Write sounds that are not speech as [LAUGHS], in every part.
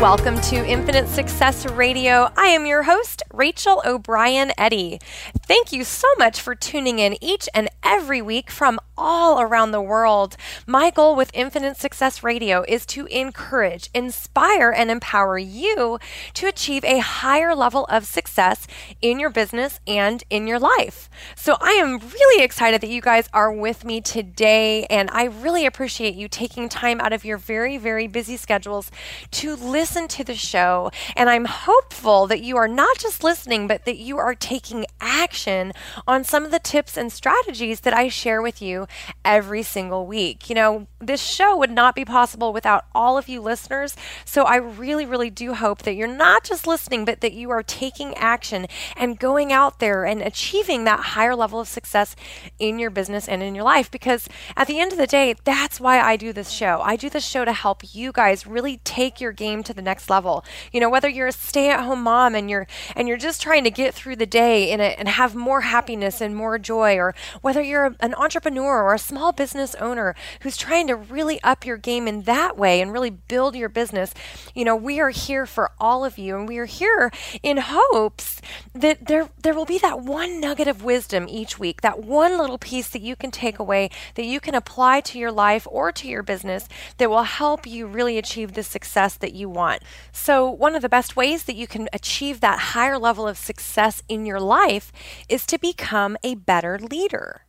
Welcome to Infinite Success Radio. I am your host, Rachel O'Brien Eddy. Thank you so much for tuning in each and every week from all around the world. My goal with Infinite Success Radio is to encourage, inspire, and empower you to achieve a higher level of success in your business and in your life. So I am really excited that you guys are with me today, and I really appreciate you taking time out of your very, very busy schedules to listen to the show. And I'm hopeful that you are not just listening, but that you are taking action on some of the tips and strategies that I share with you every single week. You know, this show would not be possible without all of you listeners. So I really, really do hope that you're not just listening, but that you are taking action and going out there and achieving that higher level of success in your business and in your life. Because at the end of the day, that's why I do this show. I do this show to help you guys really take your game to the next level. You know, whether you're a stay-at-home mom and you're and you're just trying to get through the day in a, and have more happiness and more joy, or whether you're an entrepreneur or a small business owner who's trying to really up your game in that way and really build your business, you know, we are here for all of you, and we are here in hopes that there there will be that one nugget of wisdom each week, that one little piece that you can take away that you can apply to your life or to your business that will help you really achieve the success that you want. So, one of the best ways that you can achieve that higher level of success in your life is to become a better leader.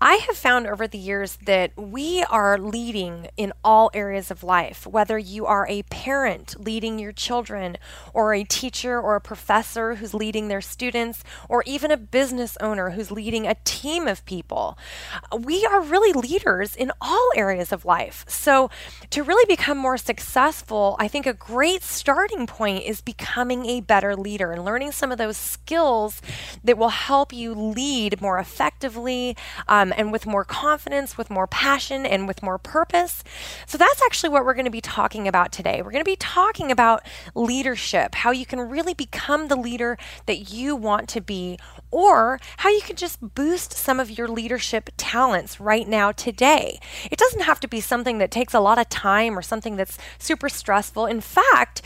I have found over the years that we are leading in all areas of life, whether you are a parent leading your children, or a teacher or a professor who's leading their students, or even a business owner who's leading a team of people. We are really leaders in all areas of life. So, to really become more successful, I think a great starting point is becoming a better leader and learning some of those skills that will help you lead more effectively um, and with more confidence, with more passion, and with more purpose. So that's actually what we're going to be talking about today. We're going to be talking about leadership, how you can really become the leader that you want to be, or how you can just boost some of your leadership talents right now today. It doesn't have to be something that takes a lot of time or something that's super stressful. In fact,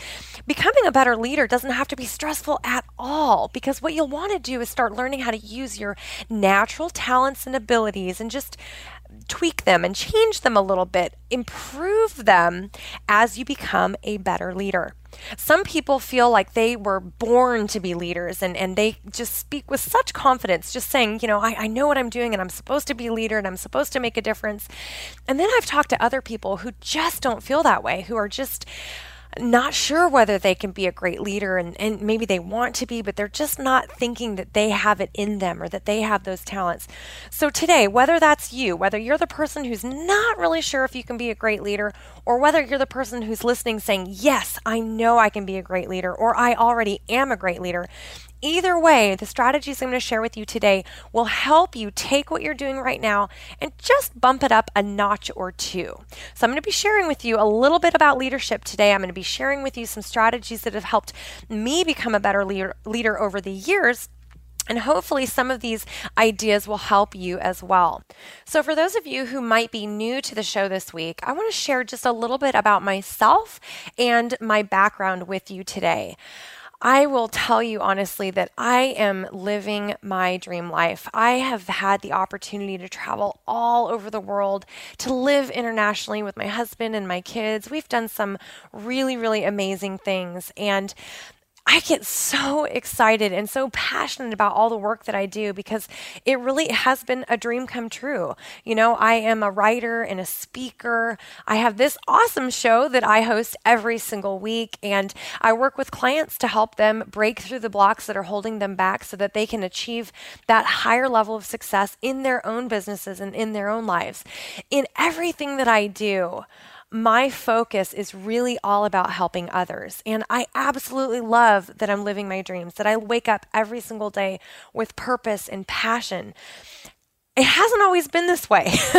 becoming a better leader doesn't have to be stressful at all because what you'll want to do is start learning how to use your natural talents and abilities and just tweak them and change them a little bit, improve them as you become a better leader. Some people feel like they were born to be leaders and, and they just speak with such confidence, just saying, you know, I, I know what I'm doing and I'm supposed to be a leader and I'm supposed to make a difference. And then I've talked to other people who just don't feel that way, who are just not sure whether they can be a great leader and, and maybe they want to be, but they're just not thinking that they have it in them or that they have those talents. So today, whether that's you, whether you're the person who's not really sure if you can be a great leader, or whether you're the person who's listening saying, Yes, I know I can be a great leader, or I already am a great leader, Either way, the strategies I'm going to share with you today will help you take what you're doing right now and just bump it up a notch or two. So, I'm going to be sharing with you a little bit about leadership today. I'm going to be sharing with you some strategies that have helped me become a better leader, leader over the years. And hopefully, some of these ideas will help you as well. So, for those of you who might be new to the show this week, I want to share just a little bit about myself and my background with you today. I will tell you honestly that I am living my dream life. I have had the opportunity to travel all over the world, to live internationally with my husband and my kids. We've done some really, really amazing things. And I get so excited and so passionate about all the work that I do because it really has been a dream come true. You know, I am a writer and a speaker. I have this awesome show that I host every single week, and I work with clients to help them break through the blocks that are holding them back so that they can achieve that higher level of success in their own businesses and in their own lives. In everything that I do, my focus is really all about helping others. And I absolutely love that I'm living my dreams, that I wake up every single day with purpose and passion. it hasn't always been this way. [LAUGHS]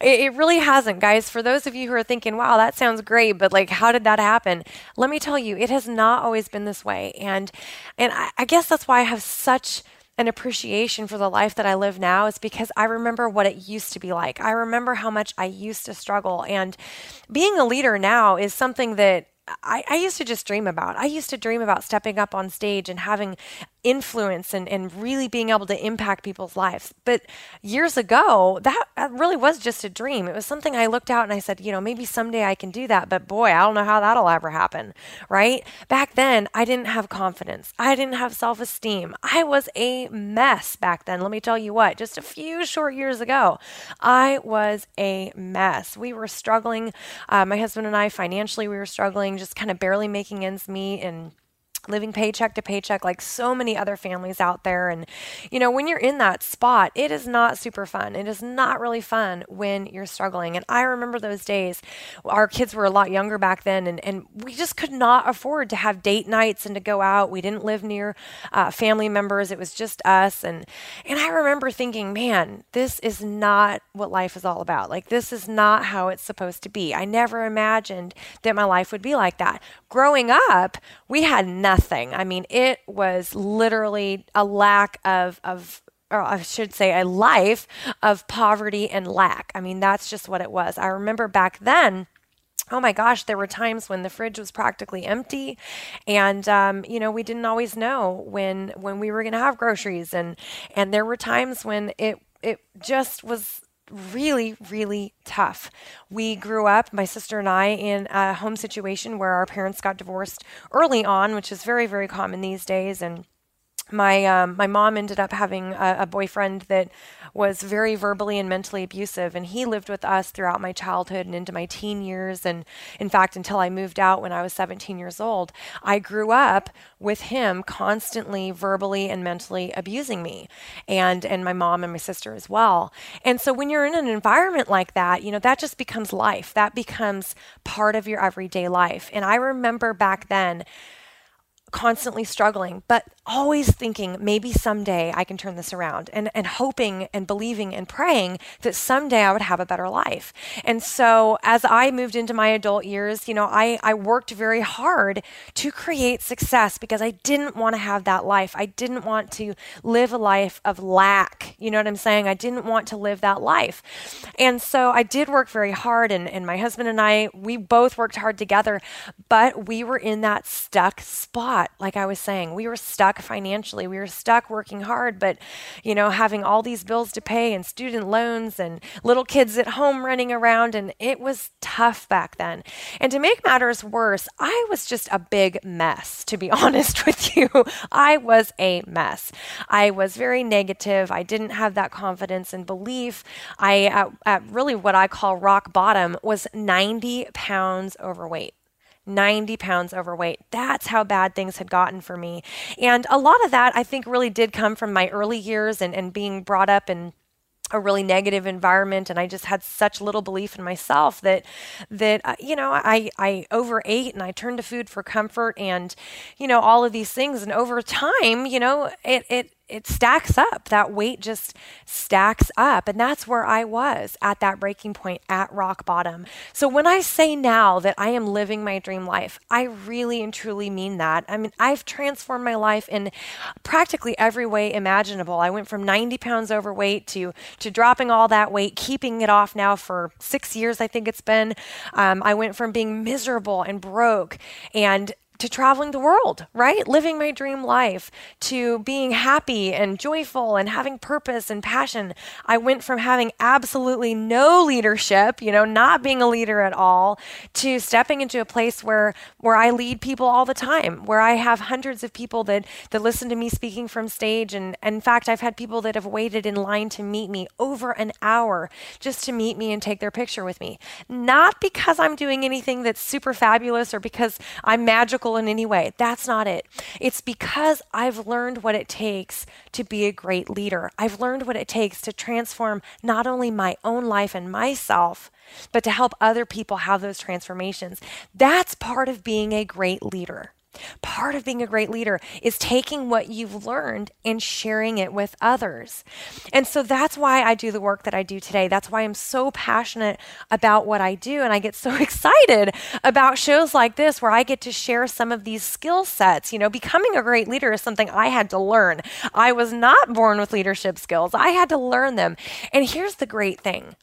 it, it, really hasn't, guys. For those of you who are thinking, wow, that sounds great, but like, how did that happen? Let me tell you, it has not always been this way. And, and I, I guess that's why I have such an appreciation for the life that I live now is because I remember what it used to be like. I remember how much I used to struggle. And being a leader now is something that I, I, used to just dream about. I used to dream about stepping up on stage and having influence and, and really being able to impact people's lives. But years ago, that, really was just a dream. It was something I looked out and I said, you know, maybe someday I can do that. But boy, I don't know how that'll ever happen, right? Back then, I didn't have confidence. I didn't have self esteem. I was a mess back then. Let me tell you what, just a few short years ago, I was a mess. We were struggling, uh, my husband and I financially, we were struggling, just kind of barely making ends meet. And living paycheck to paycheck like so many other families out there. And, you know, when you're in that spot, it is not super fun. It is not really fun when you're struggling. And I remember those days. Our kids were a lot younger back then, and, and we just could not afford to have date nights and to go out. We didn't live near uh, family members, it was just us. And, and I remember thinking, man, this is not what life is all about. Like, this is not how it's supposed to be. I never imagined that my life would be like that. Growing up, we had nothing. I mean, it was literally a lack of, of or I should say, a life of poverty and lack. I mean, that's just what it was. I remember back then. Oh my gosh, there were times when the fridge was practically empty, and um, you know we didn't always know when when we were going to have groceries, and and there were times when it it just was really, really tough. We grew up, my sister and I, in a home situation where our parents got divorced early on, which is very, very common these days. And my um, my mom ended up having a, a, boyfriend that was very verbally and mentally abusive, and he lived with us throughout my childhood and into my teen years, and in fact, until I moved out when I was 17 years old, I grew up with him constantly verbally and mentally abusing me, and and my mom and my sister as well. And so when you're in an environment like that, you know that just becomes life. That becomes part of your everyday life. And I remember back then constantly struggling, but always thinking maybe someday I can turn this around and, and hoping and believing and praying that someday I would have a better life. And so as I moved into my adult years, you know, I, I worked very hard to create success because I didn't want to have that life. I didn't want to live a life of lack. You know what I'm saying? I didn't want to live that life. And so I did work very hard and, and my husband and I, we both worked hard together, but we were in that stuck spot. Like I was saying, we were stuck financially. We were stuck working hard, but, you know, having all these bills to pay and student loans and little kids at home running around. And it was tough back then. And to make matters worse, I was just a big mess, to be [LAUGHS] honest with you. I was a mess. I was very negative. I didn't have that confidence and belief. I, at, at really what I call rock bottom, was 90 pounds overweight. 90 pounds overweight. That's how bad things had gotten for me. And a lot of that, I think, really did come from my early years and, and being brought up in a really negative environment and I just had such little belief in myself that that uh, you know I I overate and I turned to food for comfort and you know all of these things and over time you know it it it stacks up. That weight just stacks up. And that's where I was at that breaking point at rock bottom. So when I say now that I am living my dream life, I really and truly mean that. I mean, I've transformed my life in practically every way imaginable. I went from 90 pounds overweight to, to dropping all that weight, keeping it off now for six years, I think it's been. Um, I went from being miserable and broke and to traveling the world, right? Living my dream life, to being happy and joyful and having purpose and passion. I went from having absolutely no leadership, you know, not being a leader at all, to stepping into a place where where I lead people all the time, where I have hundreds of people that that listen to me speaking from stage and, and in fact, I've had people that have waited in line to meet me over an hour just to meet me and take their picture with me. Not because I'm doing anything that's super fabulous or because I'm magical in any way. That's not it. It's because I've learned what it takes to be a great leader. I've learned what it takes to transform not only my own life and myself, but to help other people have those transformations. That's part of being a great leader. Part of being a great leader is taking what you've learned and sharing it with others. And so that's why I do the work that I do today. That's why I'm so passionate about what I do. And I get so [LAUGHS] excited about shows like this where I get to share some of these skill sets. You know, becoming a great leader is something I had to learn. I was not born with leadership skills, I had to learn them. And here's the great thing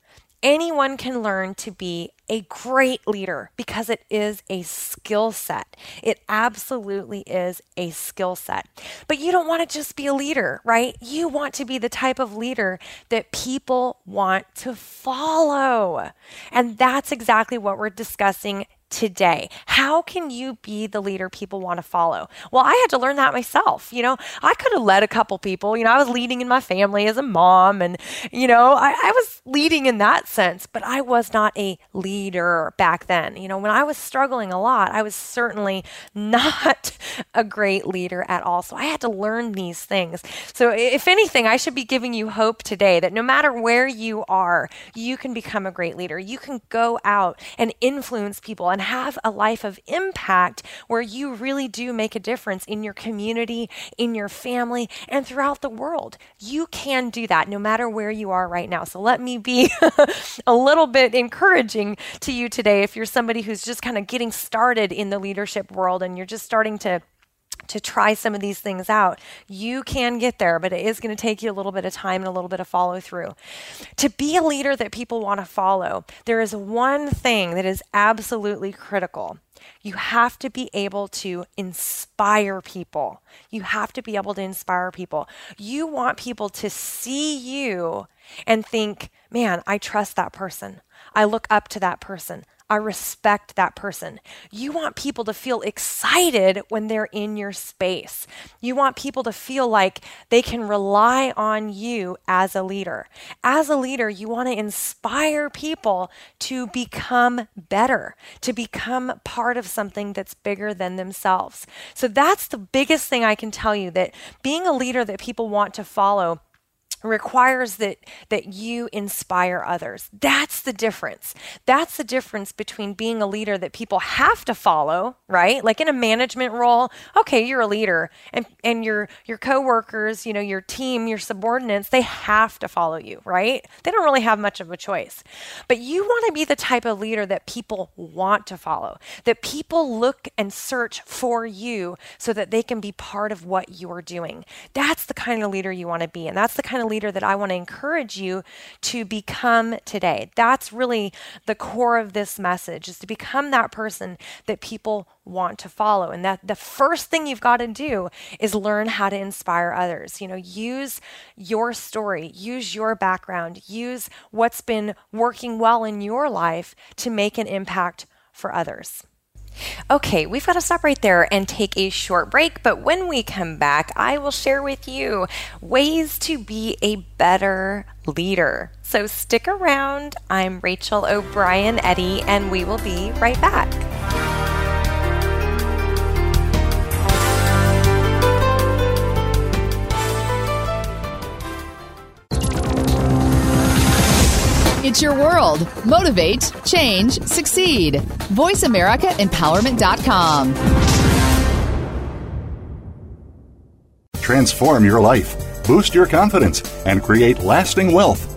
anyone can learn to be a great leader because it is a skill set. It absolutely is a skill set. But you don't want to just be a leader, right? You want to be the type of leader that people want to follow. And that's exactly what we're discussing today? How can you be the leader people want to follow? Well, I had to learn that myself. You know, I could have led a couple people. You know, I was leading in my family as a mom, and, you know, I, I was leading in that sense, but I was not a leader back then. You know, when I was struggling a lot, I was certainly [LAUGHS] not a great leader at all. So I had to learn these things. So, if anything, I should be giving you hope today that no matter where you are, you can become a great leader. You can go out and influence people and have a life of impact where you really do make a difference in your community, in your family, and throughout the world. You can do that no matter where you are right now. So let me be [LAUGHS] a little bit encouraging to you today if you're somebody who's just kind of getting started in the leadership world and you're just starting to to try some of these things out. You can get there, but it is going to take you a little bit of time and a little bit of follow through. To be a leader that people want to follow, there is one thing that is absolutely critical. You have to be able to inspire people. You have to be able to inspire people. You want people to see you and think, man, I trust that person. I look up to that person. I respect that person. You want people to feel excited when they're in your space. You want people to feel like they can rely on you as a leader. As a leader, you want to inspire people to become better, to become part of something that's bigger than themselves. So that's the biggest thing I can tell you that being a leader that people want to follow requires that that you inspire others. That's the difference. That's the difference between being a leader that people have to follow right? Like in a management role okay you're a leader and and your your coworkers you know your team your subordinates they have to follow you right? They don't really have much of a choice. But you want to be the type of leader that people want to follow that people look and search for you so that they can be part of what you're doing. That's the kind of leader you want to be and that's the kind of leader that I want to encourage you to become today. That's really the core of this message is to become that person that people want to follow. And that the first thing you've got to do is learn how to inspire others. You know, use your story, use your background, use what's been working well in your life to make an impact for others. Okay, we've got to stop right there and take a short break, but when we come back, I will share with you ways to be a better leader. So stick around. I'm Rachel O'Brien Eddy, and we will be right back. It's your world. Motivate, change, succeed. VoiceAmericaEmpowerment.com. Transform your life boost your confidence, and create lasting wealth.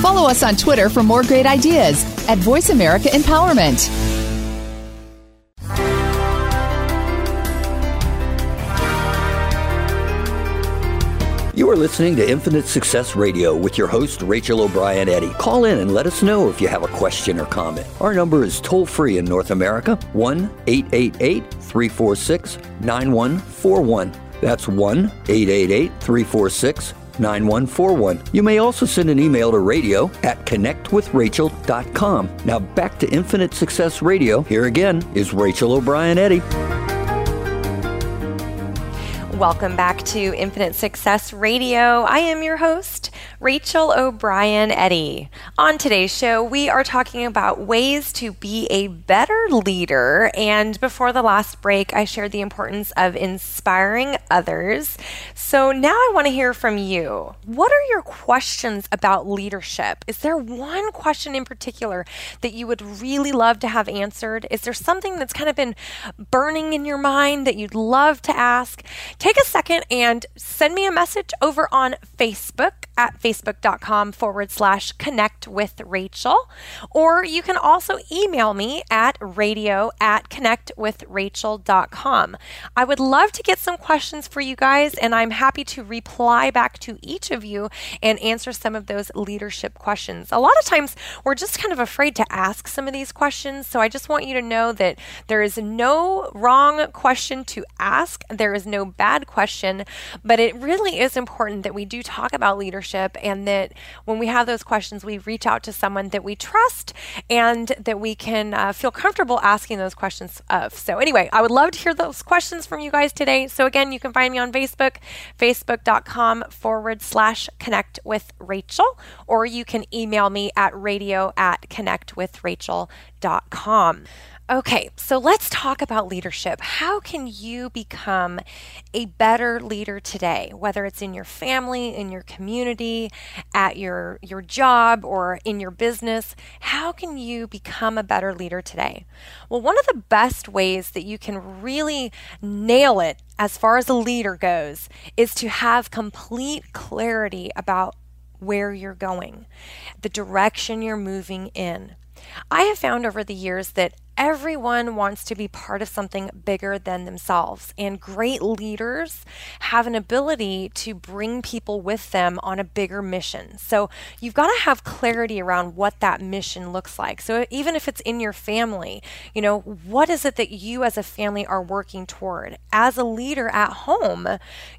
Follow us on Twitter for more great ideas at Voice America Empowerment. You are listening to Infinite Success Radio with your host, Rachel O'Brien Eddy. Call in and let us know if you have a question or comment. Our number is toll free in North America 1 888 346 9141. That's 1 888 346 9141. You may also send an email to radio at connectwithrachel.com. Now back to Infinite Success Radio. Here again is Rachel O'Brien Eddy. Welcome back to Infinite Success Radio. I am your host, Rachel O'Brien Eddy. On today's show, we are talking about ways to be a better leader. And before the last break, I shared the importance of inspiring others. So now I want to hear from you. What are your questions about leadership? Is there one question in particular that you would really love to have answered? Is there something that's kind of been burning in your mind that you'd love to ask? Take a second and send me a message over on Facebook at facebook.com forward slash connect with Rachel. Or you can also email me at radio at connectwithrachel.com. I would love to get some questions for you guys, and I'm happy to reply back to each of you and answer some of those leadership questions. A lot of times we're just kind of afraid to ask some of these questions, so I just want you to know that there is no wrong question to ask, there is no bad question, but it really is important that we do talk about leadership and that when we have those questions, we reach out to someone that we trust and that we can uh, feel comfortable asking those questions of. So, anyway, I would love to hear those questions from you guys today. So, again, you can find me on Facebook, facebook.com forward slash connect with Rachel, or you can email me at radio at connectwithrachel.com. Okay, so let's talk about leadership. How can you become a better leader today, whether it's in your family, in your community, at your your job or in your business? How can you become a better leader today? Well, one of the best ways that you can really nail it as far as a leader goes is to have complete clarity about where you're going, the direction you're moving in. I have found over the years that everyone wants to be part of something bigger than themselves. And great leaders have an ability to bring people with them on a bigger mission. So you've got to have clarity around what that mission looks like. So even if it's in your family, you know, what is it that you as a family are working toward? As a leader at home,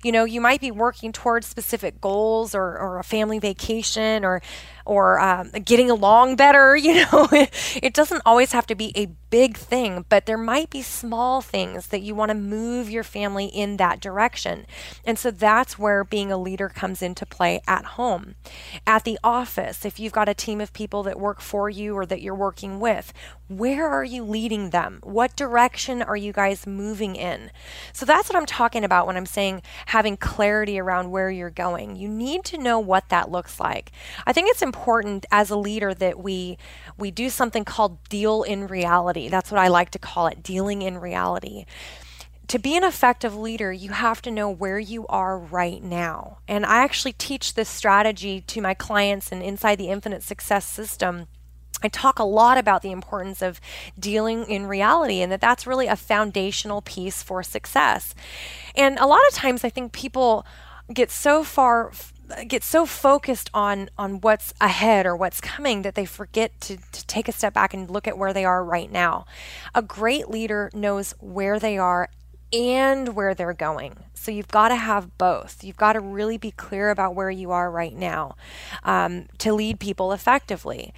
you know, you might be working towards specific goals or, or a family vacation or or um, getting along better. [LAUGHS] You know, it doesn't always have to be a big thing, but there might be small things that you want to move your family in that direction. And so that's where being a leader comes into play at home. At the office, if you've got a team of people that work for you or that you're working with, where are you leading them? What direction are you guys moving in? So that's what I'm talking about when I'm saying having clarity around where you're going. You need to know what that looks like. I think it's important as a leader that we we do something called deal in reality. That's what I like to call it, dealing in reality to be an effective leader, you have to know where you are right now. And I actually teach this strategy to my clients and inside the Infinite Success System I talk a lot about the importance of dealing in reality and that that's really a foundational piece for success. And a lot of times I think people get so far get so focused on on what's ahead or what's coming that they forget to, to take a step back and look at where they are right now. A great leader knows where they are and where they're going. So you've got to have both. You've got to really be clear about where you are right now um, to lead people effectively.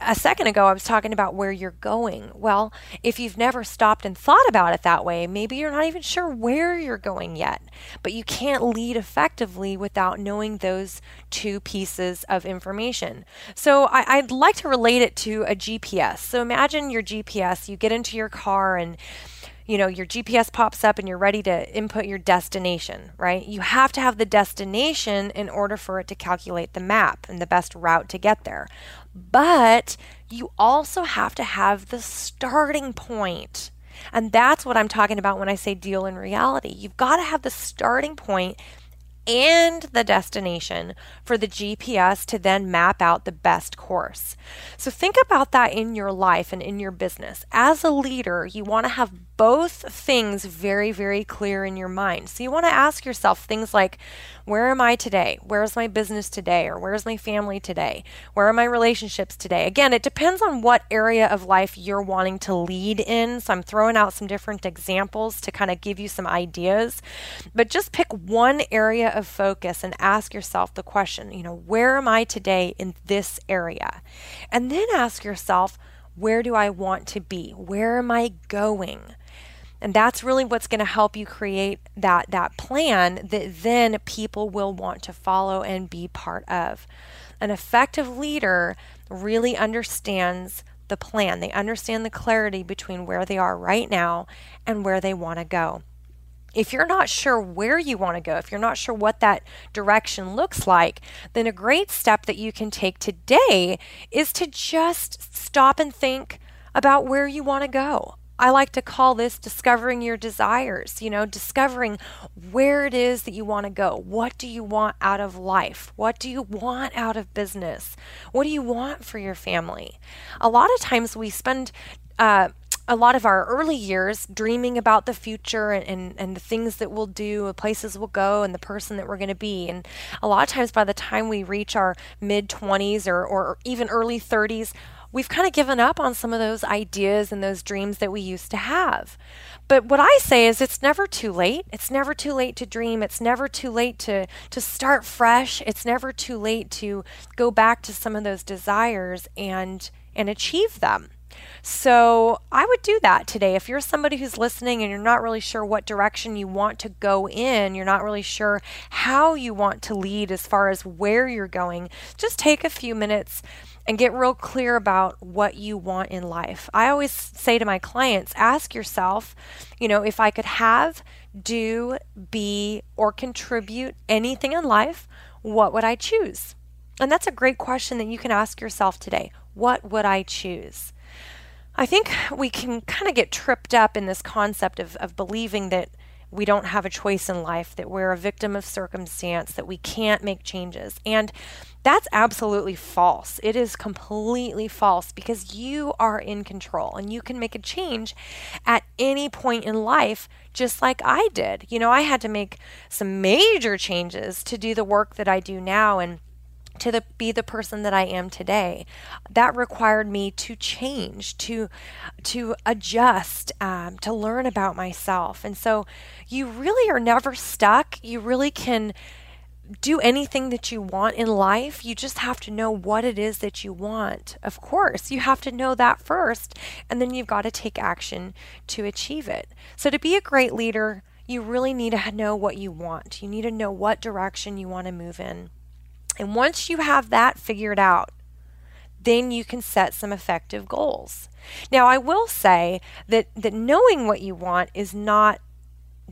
A second ago, I was talking about where you're going. Well, if you've never stopped and thought about it that way, maybe you're not even sure where you're going yet. But you can't lead effectively without knowing those two pieces of information. So I, I'd like to relate it to a GPS. So imagine your GPS, you get into your car and you know, your GPS pops up and you're ready to input your destination, right? You have to have the destination in order for it to calculate the map and the best route to get there. But you also have to have the starting point. And that's what I'm talking about when I say deal in reality. You've got to have the starting point and the destination for the GPS to then map out the best course. So think about that in your life and in your business. As a leader, you want to have both things very, very clear in your mind. So you want to ask yourself things like, where am I today? Where's my business today? Or where's my family today? Where are my relationships today? Again, it depends on what area of life you're wanting to lead in. So I'm throwing out some different examples to kind of give you some ideas. But just pick one area of focus and ask yourself the question, you know, where am I today in this area? And then ask yourself, where do I want to be? Where am I going? And that's really what's going to help you create that that plan that then people will want to follow and be part of. An effective leader really understands the plan. They understand the clarity between where they are right now and where they want to go. If you're not sure where you want to go, if you're not sure what that direction looks like, then a great step that you can take today is to just stop and think about where you want to go. I like to call this discovering your desires, you know, discovering where it is that you want to go. What do you want out of life? What do you want out of business? What do you want for your family? A lot of times we spend uh, a lot of our early years dreaming about the future and, and, and the things that we'll do, the places we'll go, and the person that we're going to be. And a lot of times by the time we reach our mid 20s or, or even early 30s, we've kind of given up on some of those ideas and those dreams that we used to have. But what I say is it's never too late. It's never too late to dream. It's never too late to to start fresh. It's never too late to go back to some of those desires and and achieve them. So I would do that today. If you're somebody who's listening and you're not really sure what direction you want to go in, you're not really sure how you want to lead as far as where you're going, just take a few minutes and get real clear about what you want in life. I always say to my clients ask yourself, you know, if I could have, do, be, or contribute anything in life, what would I choose? And that's a great question that you can ask yourself today. What would I choose? I think we can kind of get tripped up in this concept of, of believing that we don't have a choice in life, that we're a victim of circumstance, that we can't make changes. And that's absolutely false. It is completely false because you are in control and you can make a change at any point in life, just like I did. You know, I had to make some major changes to do the work that I do now. And to the, be the person that I am today. That required me to change, to to adjust, um, to learn about myself. And so, you really are never stuck. You really can do anything that you want in life. You just have to know what it is that you want. Of course, you have to know that first, and then you've got to take action to achieve it. So, to be a great leader, you really need to know what you want. You need to know what direction you want to move in. And once you have that figured out, then you can set some effective goals. Now, I will say that, that knowing what you want is not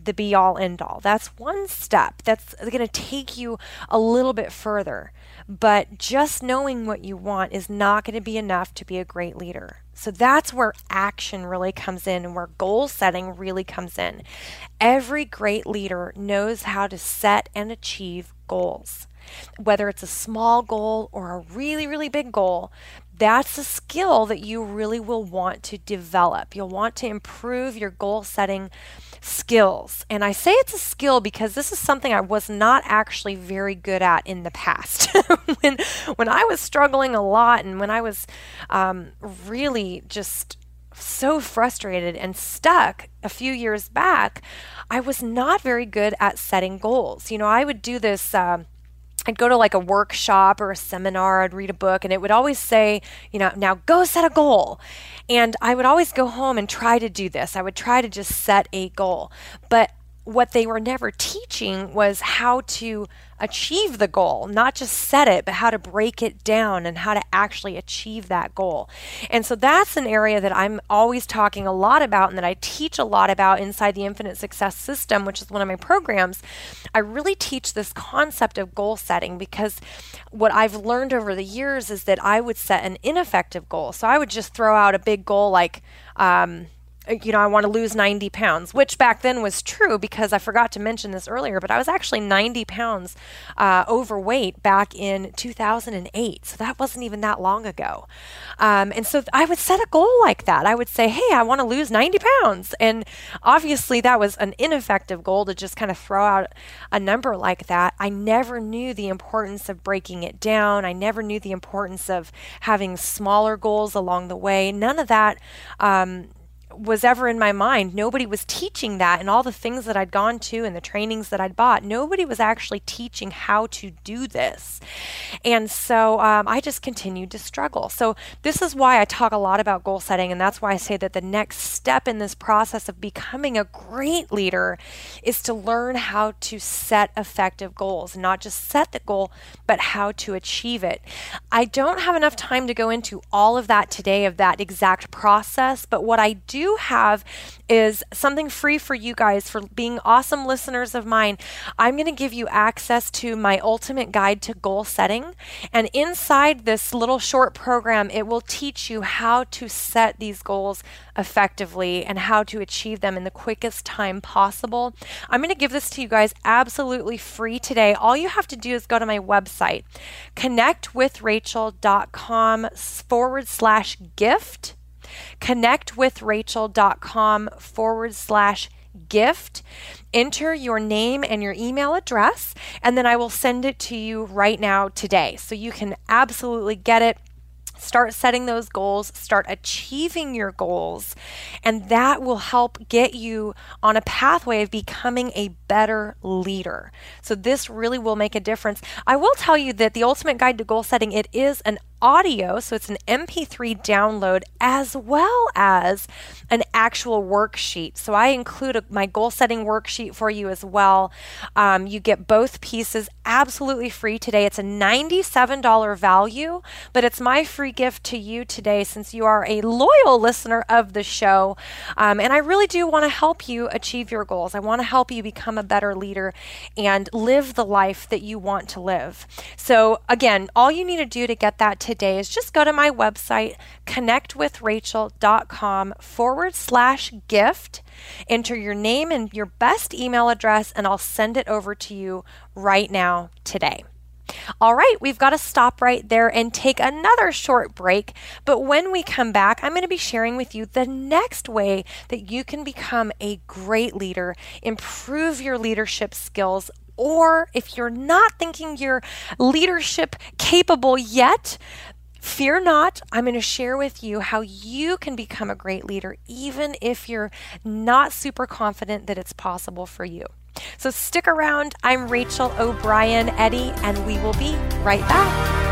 the be all end all. That's one step. That's going to take you a little bit further. But just knowing what you want is not going to be enough to be a great leader. So that's where action really comes in and where goal setting really comes in. Every great leader knows how to set and achieve goals whether it's a small goal or a really, really big goal, that's a skill that you really will want to develop. You'll want to improve your goal setting skills. And I say it's a skill because this is something I was not actually very good at in the past. [LAUGHS] when when I was struggling a lot and when I was um, really just so frustrated and stuck a few years back, I was not very good at setting goals. You know, I would do this. Uh, I'd go to like a workshop or a seminar, I'd read a book, and it would always say, you know, now go set a goal. And I would always go home and try to do this. I would try to just set a goal. But what they were never teaching was how to achieve the goal, not just set it, but how to break it down and how to actually achieve that goal. And so that's an area that I'm always talking a lot about and that I teach a lot about inside the Infinite Success System, which is one of my programs. I really teach this concept of goal setting because what I've learned over the years is that I would set an ineffective goal. So I would just throw out a big goal like, um, you know, I want to lose 90 pounds, which back then was true because I forgot to mention this earlier, but I was actually 90 pounds uh, overweight back in 2008. So that wasn't even that long ago. Um, and so I would set a goal like that. I would say, hey, I want to lose 90 pounds. And obviously, that was an ineffective goal to just kind of throw out a number like that. I never knew the importance of breaking it down. I never knew the importance of having smaller goals along the way. None of that. Um, was ever in my mind. Nobody was teaching that, and all the things that I'd gone to and the trainings that I'd bought, nobody was actually teaching how to do this. And so um, I just continued to struggle. So, this is why I talk a lot about goal setting, and that's why I say that the next step in this process of becoming a great leader is to learn how to set effective goals, not just set the goal, but how to achieve it. I don't have enough time to go into all of that today, of that exact process, but what I do have is something free for you guys for being awesome listeners of mine. I'm going to give you access to my ultimate guide to goal setting. And inside this little short program, it will teach you how to set these goals effectively and how to achieve them in the quickest time possible. I'm going to give this to you guys absolutely free today. All you have to do is go to my website, connectwithrachel.com forward slash gift connectwithrachel.com forward slash gift. Enter your name and your email address, and then I will send it to you right now today. So you can absolutely get it. Start setting those goals, start achieving your goals, and that will help get you on a pathway of becoming a better leader. So this really will make a difference. I will tell you that the ultimate guide to goal setting it is an audio, so it's an MP3 download as well as an actual worksheet. So I include a, my goal setting worksheet for you as well. Um, you get both pieces absolutely free today. It's a $97 value, but it's my free gift to you today since you are a loyal listener of the show. Um, and I really do want to help you achieve your goals. I want to help you become a better leader and live the life that you want to live. So, again, all you need to do to get that today today is just go to my website, connectwithrachel.com forward slash gift. Enter your name and your best email address, and I'll send it over to you right now today. All right, we've got to stop right there and take another short break. But when we come back, I'm going to be sharing with you the next way that you can become a great leader, improve your leadership skills, or if you're not thinking you're leadership capable yet, Fear not, I'm going to share with you how you can become a great leader, even if you're not super confident that it's possible for you. So stick around. I'm Rachel O'Brien Eddy, and we will be right back.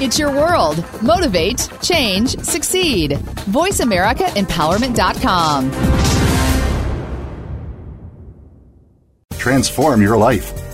It's your world. Motivate, change, succeed. VoiceAmericaEmpowerment.com. Transform your life,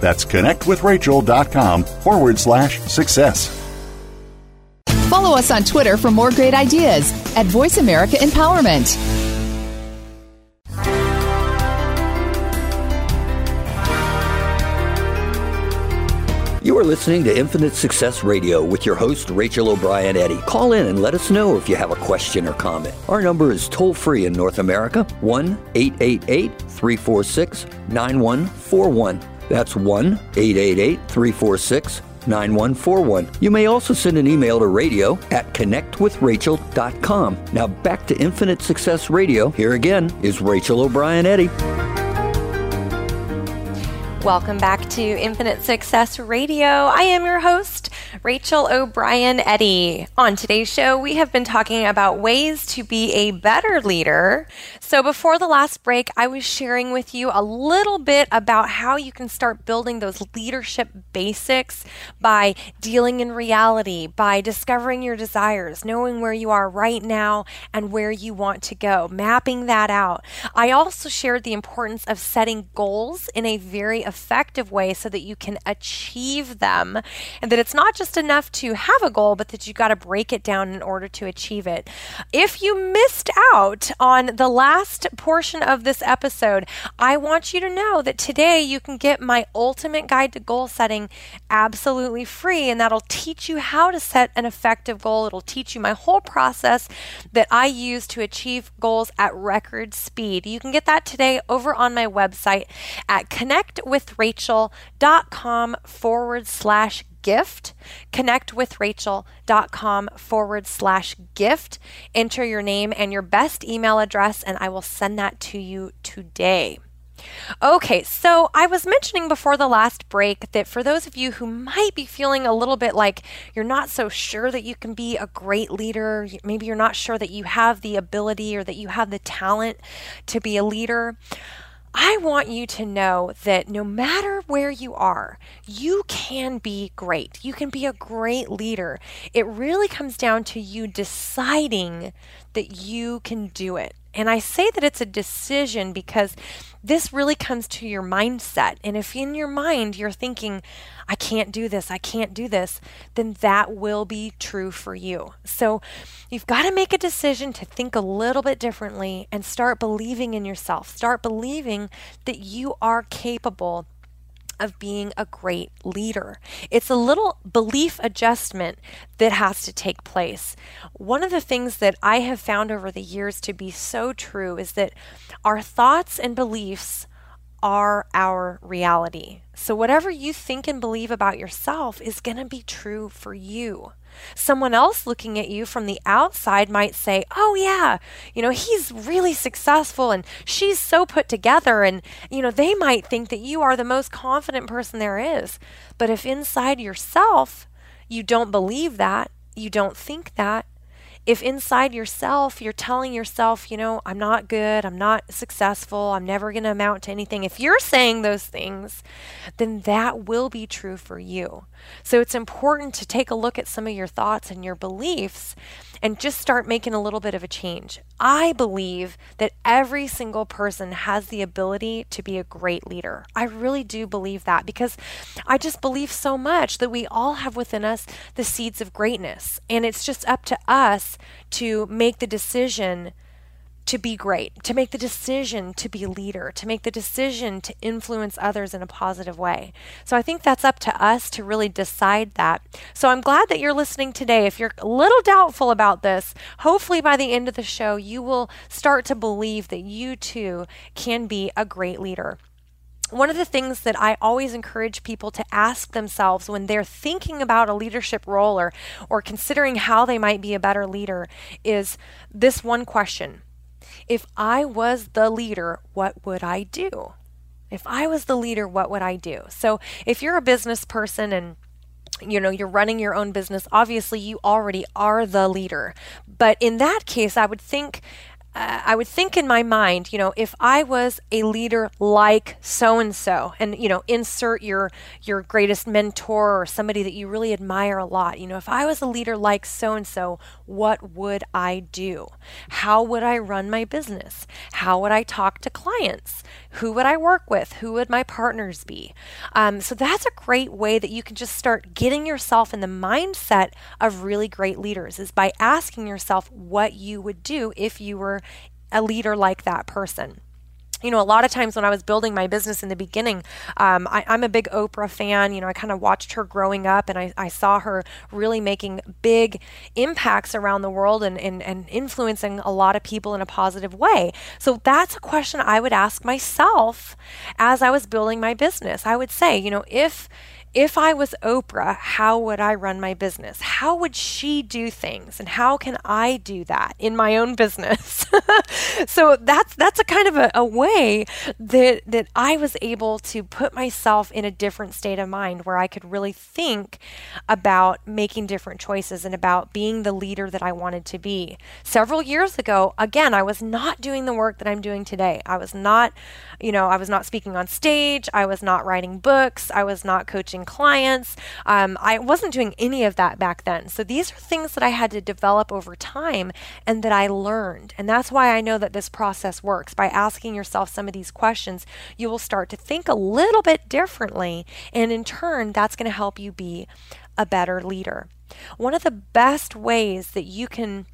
That's connectwithrachel.com forward slash success. Follow us on Twitter for more great ideas at Voice America Empowerment. You are listening to Infinite Success Radio with your host, Rachel O'Brien Eddy. Call in and let us know if you have a question or comment. Our number is toll free in North America 1 888 346 9141. That's 1 888 346 9141. You may also send an email to radio at connectwithrachel.com. Now back to Infinite Success Radio. Here again is Rachel O'Brien Eddy. Welcome back to Infinite Success Radio. I am your host, Rachel O'Brien Eddy. On today's show, we have been talking about ways to be a better leader. So, before the last break, I was sharing with you a little bit about how you can start building those leadership basics by dealing in reality, by discovering your desires, knowing where you are right now and where you want to go, mapping that out. I also shared the importance of setting goals in a very effective way so that you can achieve them and that it's not just enough to have a goal, but that you got to break it down in order to achieve it. If you missed out on the last last portion of this episode, I want you to know that today you can get my ultimate guide to goal setting absolutely free, and that'll teach you how to set an effective goal. It'll teach you my whole process that I use to achieve goals at record speed. You can get that today over on my website at connectwithrachel.com forward slash gift. Connectwithrachel.com forward slash gift. Enter your name and your best email address, and I will send that to you today. Okay, so I was mentioning before the last break that for those of you who might be feeling a little bit like you're not so sure that you can be a great leader, maybe you're not sure that you have the ability or that you have the talent to be a leader. I want you to know that no matter where you are, you can be great. You can be a great leader. It really comes down to you deciding that you can do it. And I say that it's a decision because this really comes to your mindset. And if in your mind you're thinking, I can't do this, I can't do this, then that will be true for you. So you've got to make a decision to think a little bit differently and start believing in yourself. Start believing that you are capable of being a great leader. It's a little belief adjustment that has to take place. One of the things that I have found over the years to be so true is that our thoughts and beliefs are our reality. So, whatever you think and believe about yourself is going to be true for you. Someone else looking at you from the outside might say, Oh, yeah, you know, he's really successful and she's so put together. And, you know, they might think that you are the most confident person there is. But if inside yourself you don't believe that, you don't think that, if inside yourself you're telling yourself, you know, I'm not good, I'm not successful, I'm never going to amount to anything, if you're saying those things, then that will be true for you. So it's important to take a look at some of your thoughts and your beliefs and just start making a little bit of a change. I believe that every single person has the ability to be a great leader. I really do believe that because I just believe so much that we all have within us the seeds of greatness. And it's just up to us to make the decision to be great, to make the decision to be a leader, to make the decision to influence others in a positive way. So I think that's up to us to really decide that. So I'm glad that you're listening today. If you're a little doubtful about this, hopefully by the end of the show, you will start to believe that you too can be a great leader one of the things that I always encourage people to ask themselves when they're thinking about a leadership role or, or considering how they might be a better leader is this one question if I was the leader, what would I do? If I was the leader, what would I do? So if you're a business person and you know, you're running your own business, obviously you already are the leader. But in that case, I would think I would think in my mind, you know, if I was a leader like so and so, and you know, insert your your greatest mentor or somebody that you really admire a lot. You know, if I was a leader like so and so, what would I do? How would I run my business? How would I talk to clients? Who would I work with? Who would my partners be? Um, so that's a great way that you can just start getting yourself in the mindset of really great leaders is by asking yourself what you would do if you were a leader like that person you know, a lot of times when I was building my business in the beginning, um, I, am a big Oprah fan. You know, I kind of watched her growing up and I, I, saw her really making big impacts around the world and, and, and influencing a lot of people in a positive way. So that's a question I would ask myself as I was building my business. I would say, you know, if if I was Oprah, how would I run my business? How would she do things? And how can I do that in my own business? [LAUGHS] so that's that's a kind of a, a, way that that I was able to put myself in a different state of mind where I could really think about making different choices and about being the leader that I wanted to be. Several years ago, again, I was not doing the work that I'm doing today. I was not, you know, I was not speaking on stage, I was not writing books, I was not coaching clients. Um, I wasn't doing any of that back then. So these are things that I had to develop over time and that I learned. And that's why I know that this process works. By asking yourself some of these questions, you will start to think a little bit differently. And in turn, that's going to help you be a better leader. One of the best ways that you can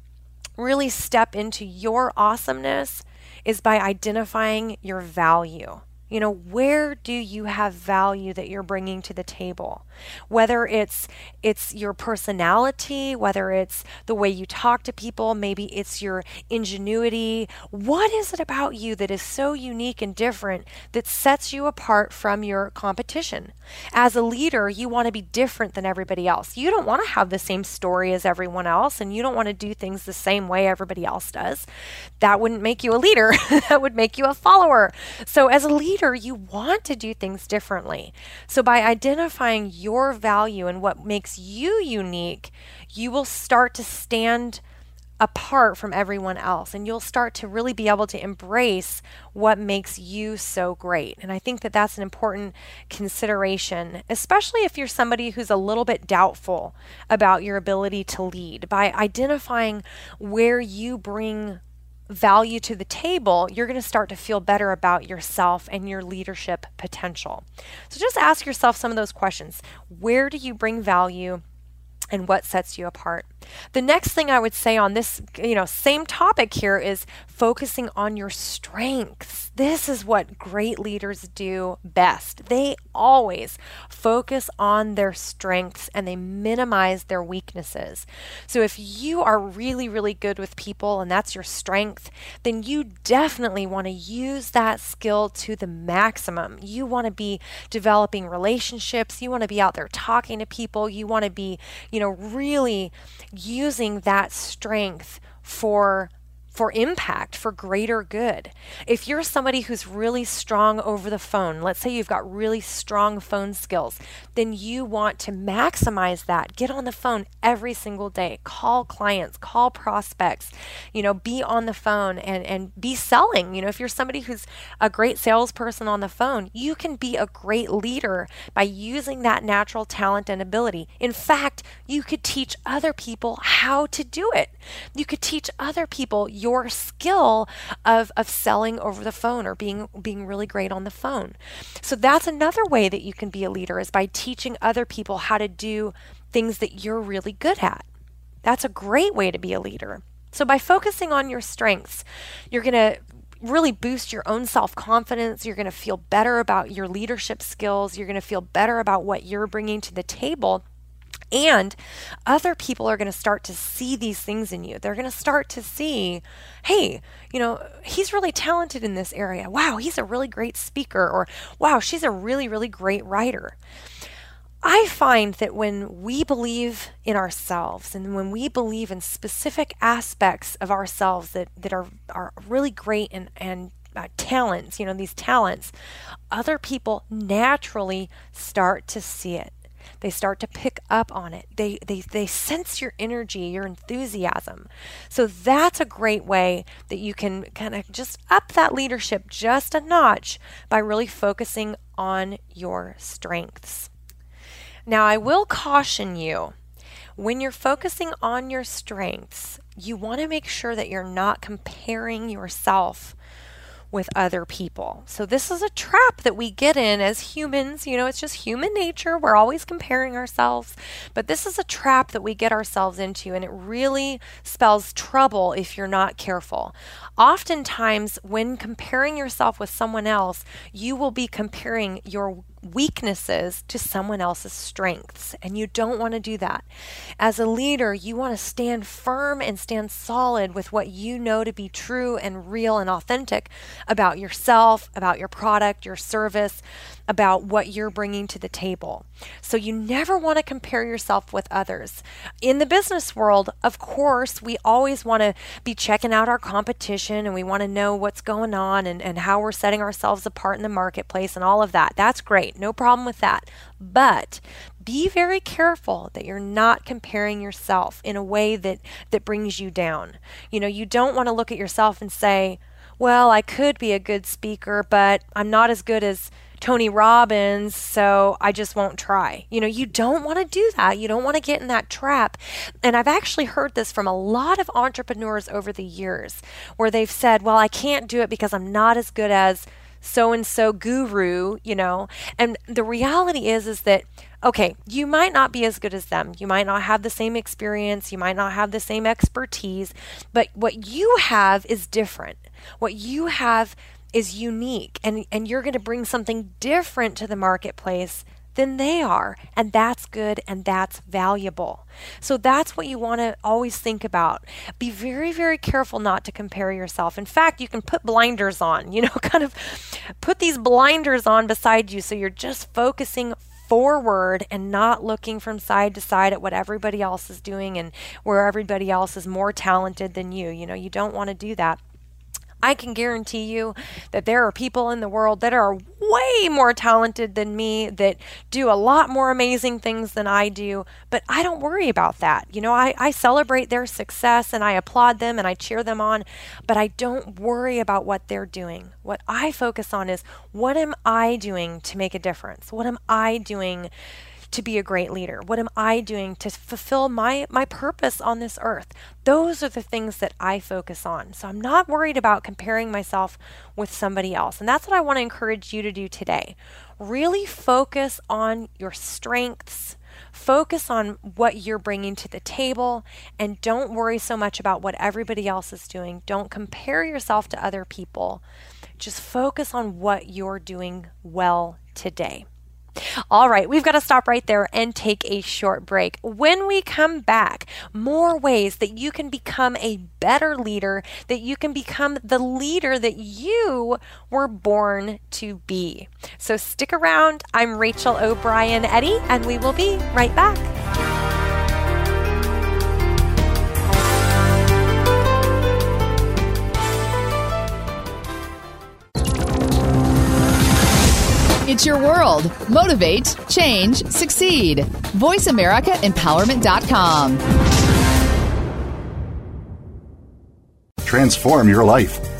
really step into your awesomeness is by identifying your value. You know, where do you have value that you're bringing to the table? Whether it's it's your personality, whether it's the way you talk to people, maybe it's your ingenuity. What is it about you that is so unique and different that sets you apart from your competition? As a leader, you want to be different than everybody else. You don't want to have the same story as everyone else and you don't want to do things the same way everybody else does. That wouldn't make you a leader. [LAUGHS] that would make you a follower. So as a leader, leader, you want to do things differently. So, by identifying your value and what makes you unique, you will start to stand apart from everyone else and you'll start to really be able to embrace what makes you so great. And I think that that's an important consideration, especially if you're somebody who's a little bit doubtful about your ability to lead by identifying where you bring value to the table, you're going to start to feel better about yourself and your leadership potential. So just ask yourself some of those questions. Where do you bring value? and what sets you apart. The next thing I would say on this, you know, same topic here is focusing on your strengths. This is what great leaders do best. They always focus on their strengths and they minimize their weaknesses. So if you are really really good with people and that's your strength, then you definitely want to use that skill to the maximum. You want to be developing relationships, you want to be out there talking to people, you want to be, you know, really using that strength for for impact, for greater good. If you're somebody who's really strong over the phone, let's say you've got really strong phone skills, then you want to maximize that. Get on the phone every single day. Call clients, call prospects, you know, be on the phone and, and be selling. You know, if you're somebody who's a great salesperson on the phone, you can be a great leader by using that natural talent and ability. In fact, you could teach other people how to do it. You could teach other people your your skill of, of selling over the phone or being being really great on the phone. So that's another way that you can be a leader is by teaching other people how to do things that you're really good at. That's a great way to be a leader. So by focusing on your strengths, you're going to really boost your own self confidence. You're going to feel better about your leadership skills. You're going to feel better about what you're bringing to the table. And other people are going to start to see these things in you. They're going to start to see, hey, you know, he's really talented in this area. Wow, he's a really great speaker. Or wow, she's a really, really great writer. I find that when we believe in ourselves and when we believe in specific aspects of ourselves that, that are, are really great and, and uh, talents, you know, these talents, other people naturally start to see it. They start to pick up on it. They, they, they sense your energy, your enthusiasm. So that's a great way that you can kind of just up that leadership just a notch by really focusing on your strengths. Now, I will caution you when you're focusing on your strengths, you want to make sure that you're not comparing yourself with other people. So, this is a trap that we get in as humans. You know, it's just human nature. We're always comparing ourselves. But this is a trap that we get ourselves into, and it really spells trouble if you're not careful. Oftentimes, when comparing yourself with someone else, you will be comparing your weaknesses to someone else's strengths, and you don't want to do that. As a leader, you want to stand firm and stand solid with what you know to be true and real and authentic about yourself, about your product, your service, about what you're bringing to the table. So you never want to compare yourself with others. In the business world, of course, we always want to be checking out our competition and we want to know what's going on and, and how we're setting ourselves apart in the marketplace and all of that. That's great. No problem with that. But be very careful that you're not comparing yourself in a way that that brings you down. You know, you don't want to look at yourself and say, "Well, I could be a good speaker, but I'm not as good as Tony Robbins, so I just won't try. You know, you don't want to do that. You don't want to get in that trap. And I've actually heard this from a lot of entrepreneurs over the years where they've said, well, I can't do it because I'm not as good as so and so guru, you know. And the reality is is that okay, you might not be as good as them. You might not have the same experience, you might not have the same expertise, but what you have is different. What you have is unique and and you're going to bring something different to the marketplace than they are. And that's good and that's valuable. So that's what you want to always think about. Be very, very careful not to compare yourself. In fact, you can put blinders on, [LAUGHS] you know, kind of put these blinders on beside you so you're just focusing forward and not looking from side to side at what everybody else is doing and where everybody else is more talented than you. You know, you don't want to do that. I can guarantee you that there are people in the world that are way more talented than me, that do a lot more amazing things than I do, but I don't worry about that. You know, I, I celebrate their success and I applaud them and I cheer them on, but I don't worry about what they're doing. What I focus on is what am I doing to make a difference? What am I doing? To be a great leader? What am I doing to fulfill my my purpose on this earth? Those are the things that I focus on. So I'm not worried about comparing myself with somebody else. And that's what I want to encourage you to do today. Really focus on your strengths. Focus on what you're bringing to the table and don't worry so much about what everybody else is doing. Don't compare yourself to other people. Just focus on what you're doing well today. All right, we've got to stop right there and take a short break. When we come back, more ways that you can become a better leader, that you can become the leader that you were born to be. So stick around. I'm Rachel O'Brien Eddy, and we will be right back. Your world. Motivate, change, succeed. VoiceAmericaEmpowerment.com. Transform your life,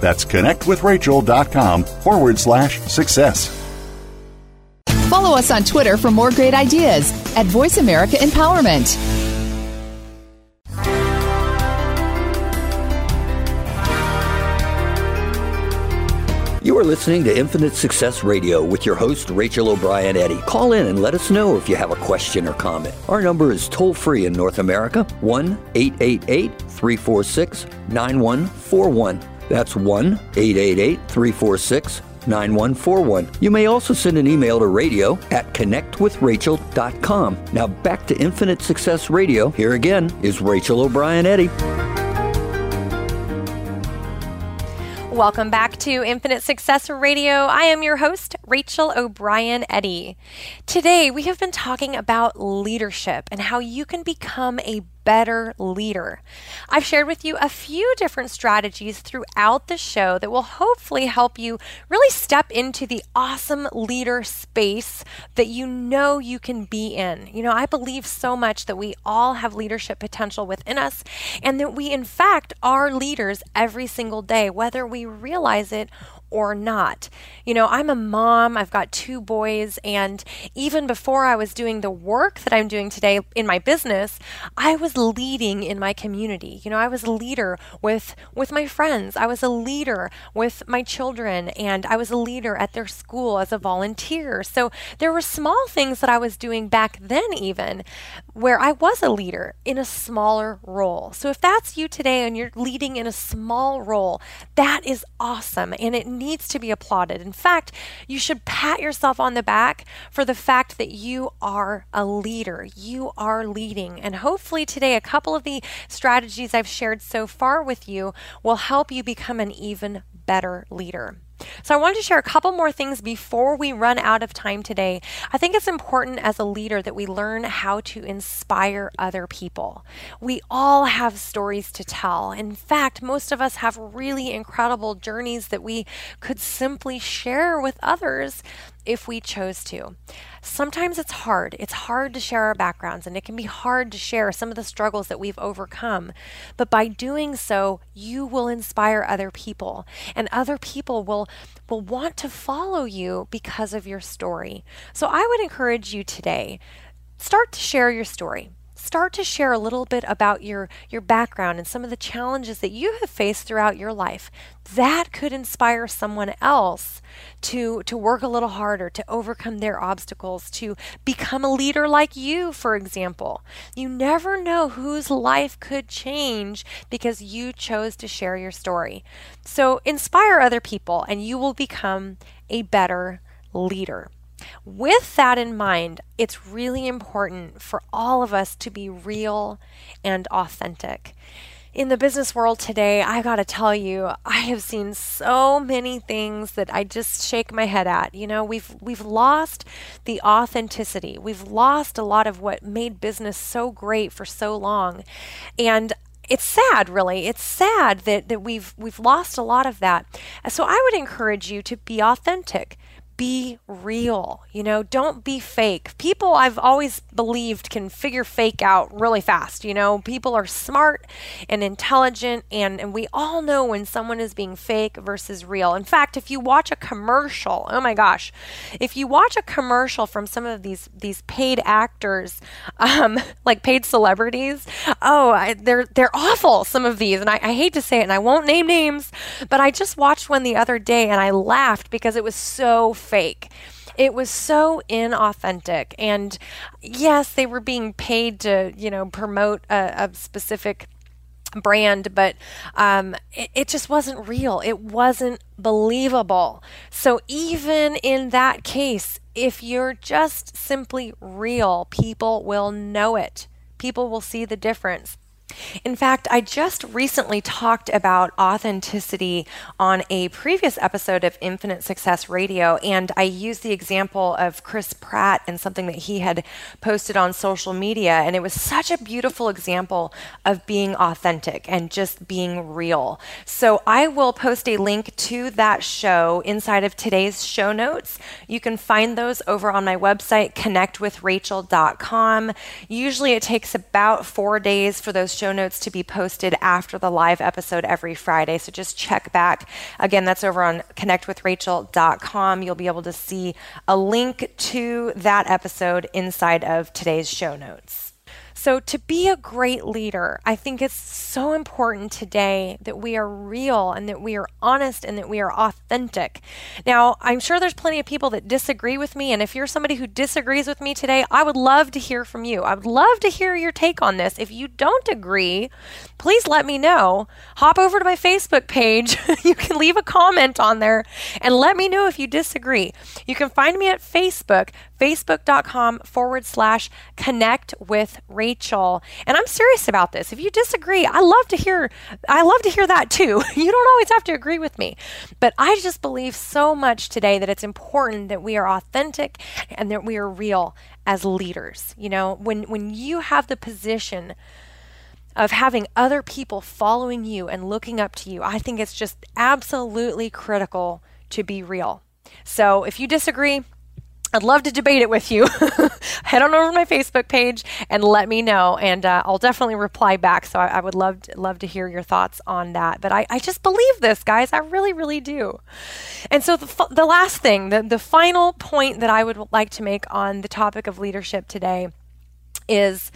That's connectwithrachel.com forward slash success. Follow us on Twitter for more great ideas at Voice America Empowerment. You are listening to Infinite Success Radio with your host, Rachel O'Brien Eddy. Call in and let us know if you have a question or comment. Our number is toll free in North America 1 888 346 9141. That's 1 888 346 9141. You may also send an email to radio at connectwithrachel.com. Now back to Infinite Success Radio. Here again is Rachel O'Brien Eddy. Welcome back to Infinite Success Radio. I am your host, Rachel O'Brien Eddy. Today, we have been talking about leadership and how you can become a better leader. I've shared with you a few different strategies throughout the show that will hopefully help you really step into the awesome leader space that you know you can be in. You know, I believe so much that we all have leadership potential within us and that we, in fact, are leaders every single day, whether we realize it or not. You know, I'm a mom, I've got two boys, and even before I was doing the work that I'm doing today in my business, I was leading in my community. You know, I was a leader with with my friends. I was a leader with my children and I was a leader at their school as a volunteer. So there were small things that I was doing back then even where I was a leader in a smaller role. So if that's you today and you're leading in a small role, that is awesome and it needs to be applauded. In fact, you should pat yourself on the back for the fact that you are a leader. You are leading. And hopefully, today, a couple of the strategies I've shared so far with you will help you become an even better leader. So I wanted to share a couple more things before we run out of time today. I think it's important as a leader that we learn how to inspire other people. We all have stories to tell. In fact, most of us have really incredible journeys that we could simply share with others if we chose to. Sometimes it's hard. It's hard to share our backgrounds and it can be hard to share some of the struggles that we've overcome. But by doing so, you will inspire other people and other people will will want to follow you because of your story. So I would encourage you today start to share your story start to share a little bit about your, your background and some of the challenges that you have faced throughout your life. That could inspire someone else to, to work a little harder, to overcome their obstacles, to become a leader like you, for example. You never know whose life could change because you chose to share your story. So inspire other people, and you will become a better leader. With that in mind, it's really important for all of us to be real and authentic. In the business world today, I got to tell you, I have seen so many things that I just shake my head at. You know, we've we've lost the authenticity. We've lost a lot of what made business so great for so long. And it's sad really it's sad that, that we've we've lost a lot of that so i would encourage you to be authentic be real. You know, don't be fake. People I've always believed can figure fake out really fast. You know, people are smart and intelligent, and, and we all know when someone is being fake versus real. In fact, if you watch a commercial, oh my gosh, if you watch a commercial from some of these these paid actors, [LAUGHS] um, like paid celebrities, oh, I, they're they're awful. Some of these, and I, I hate to say it, and I won't name names, but I just watched one the other day, and I laughed because it was so fake. It was so inauthentic. And yes, they were being paid to, you know, promote a, a specific brand, but um, it, it, just wasn't real. It wasn't believable. So, even in that case, if you're just simply real, people will know it. People will see the difference. In fact, I just recently talked about authenticity on a previous episode of Infinite Success Radio, and I used the example of Chris Pratt and something that he had posted on social media. And it was such a beautiful example of being authentic and just being real. So I will post a link to that show inside of today's show notes. You can find those over on my website, connectwithrachel.com. Usually it takes about four days for those show notes to be posted after the live episode every Friday. So just check back. Again, that's over on connectwithrachel.com. You'll be able to see a link to that episode inside of today's show notes. So, to be a great leader, I think it's so important today that we are real and that we are honest and that we are authentic. Now, I'm sure there's plenty of people that disagree with me. And if you're somebody who disagrees with me today, I would love to hear from you. I would love to hear your take on this. If you don't agree, please let me know. Hop over to my Facebook page. [LAUGHS] you can leave a comment on there and let me know if you disagree. You can find me at Facebook, facebook.com forward slash connect with Rachel. And I'm serious about this. If you disagree, I love to hear I love to hear that too. [LAUGHS] You don't always have to agree with me. But I just believe so much today that it's important that we are authentic and that we are real as leaders. You know, when when you have the position of having other people following you and looking up to you, I think it's just absolutely critical to be real. So if you disagree, I'd love to debate it with you. [LAUGHS] Head on over to my Facebook page and let me know, and uh, I'll definitely reply back. So I, I, would love to, love to hear your thoughts on that. But I, I just believe this, guys. I really, really do. And so the, the last thing, the, the final point that I would like to make on the topic of leadership today is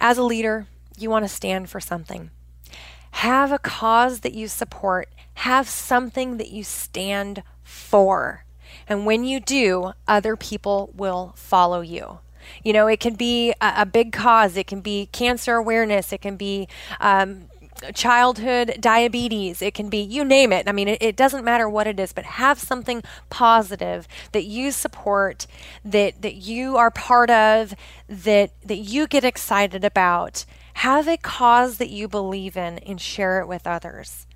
as a leader, you want to stand for something. Have a cause that you support, have something that you stand for. And when you do, other people will follow you. You know, it can be a, a big cause, it can be cancer awareness, it can be um, childhood diabetes, it can be you name it. I mean, it, it, doesn't matter what it is, but have something positive that you support, that that you are part of, that that you get excited about. Have a cause that you believe in and share it with others.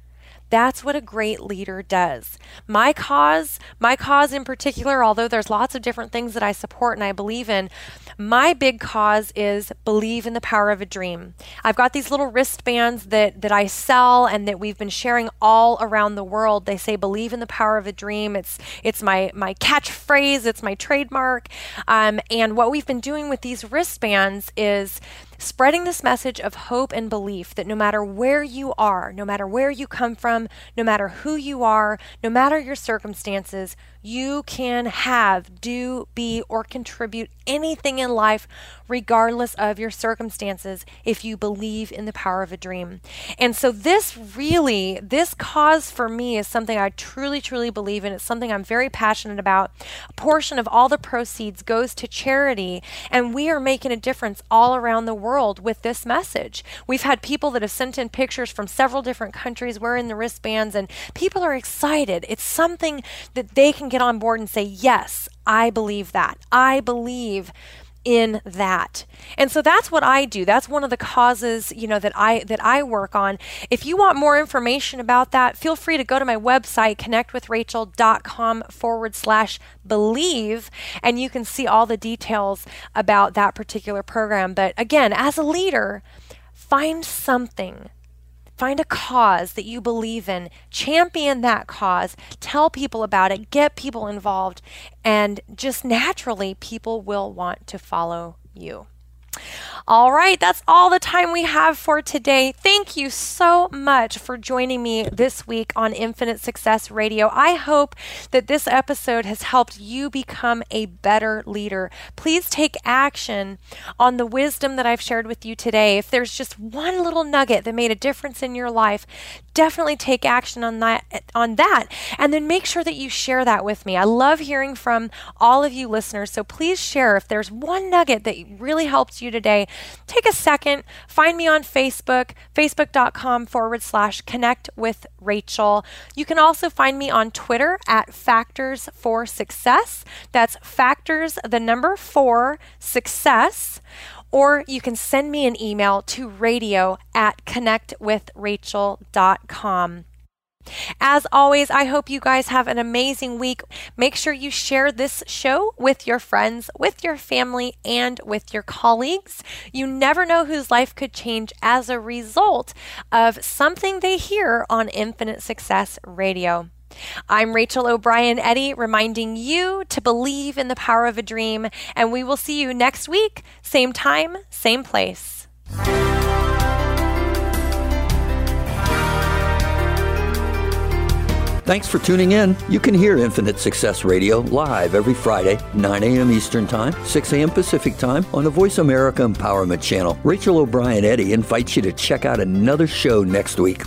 That's what a great leader does. My cause, my cause in particular, although there's lots of different things that I support and I believe in, my big cause is believe in the power of a dream. I've got these little wristbands that, that I sell and that we've been sharing all around the world. They say believe in the power of a dream. It's it's my my catchphrase, it's my trademark. Um, and what we've been doing with these wristbands is spreading this message of hope and belief that no matter where you are, no matter where you come from, no matter who you are, no matter your circumstances, you can have, do, be, or contribute anything in life, regardless of your circumstances, if you believe in the power of a dream. And so, this really, this cause for me is something I truly, truly believe in. It's something I'm very passionate about. A portion of all the proceeds goes to charity, and we are making a difference all around the world with this message. We've had people that have sent in pictures from several different countries wearing the wristbands, and people are excited. It's something that they can get on board and say, Yes, I believe that. I believe in that. And so that's what I do. That's one of the causes, you know, that I that I work on. If you want more information about that, feel free to go to my website, connectwithrachel.com forward slash believe, and you can see all the details about that particular program. But again, as a leader, find something Find a cause that you believe in, champion that cause, tell people about it, get people involved, and just naturally, people will want to follow you. All right, that's all the time we have for today. Thank you so much for joining me this week on Infinite Success Radio. I hope that this episode has helped you become a better leader. Please take action on the wisdom that I've shared with you today. If there's just one little nugget that made a difference in your life, definitely take action on that on that and then make sure that you share that with me. I love hearing from all of you listeners, so please share if there's one nugget that really helped you today take a second, find me on Facebook, facebook.com forward slash connect with Rachel. You can also find me on Twitter at Factors for Success. That's Factors, the number four, success or you can send me an email to radio at connectwithrachel.com. As always, I hope you guys have an amazing week. Make sure you share this show with your friends, with your family, and with your colleagues. You never know whose life could change as a result of something they hear on Infinite Success Radio. I'm Rachel O'Brien Eddy, reminding you to believe in the power of a dream, and we will see you next week, same time, same place. Thanks for tuning in. You can hear Infinite Success Radio live every Friday, 9 a.m. Eastern Time, 6 a.m. Pacific Time on the Voice America Empowerment Channel. Rachel O'Brien Eddy invites you to check out another show next week.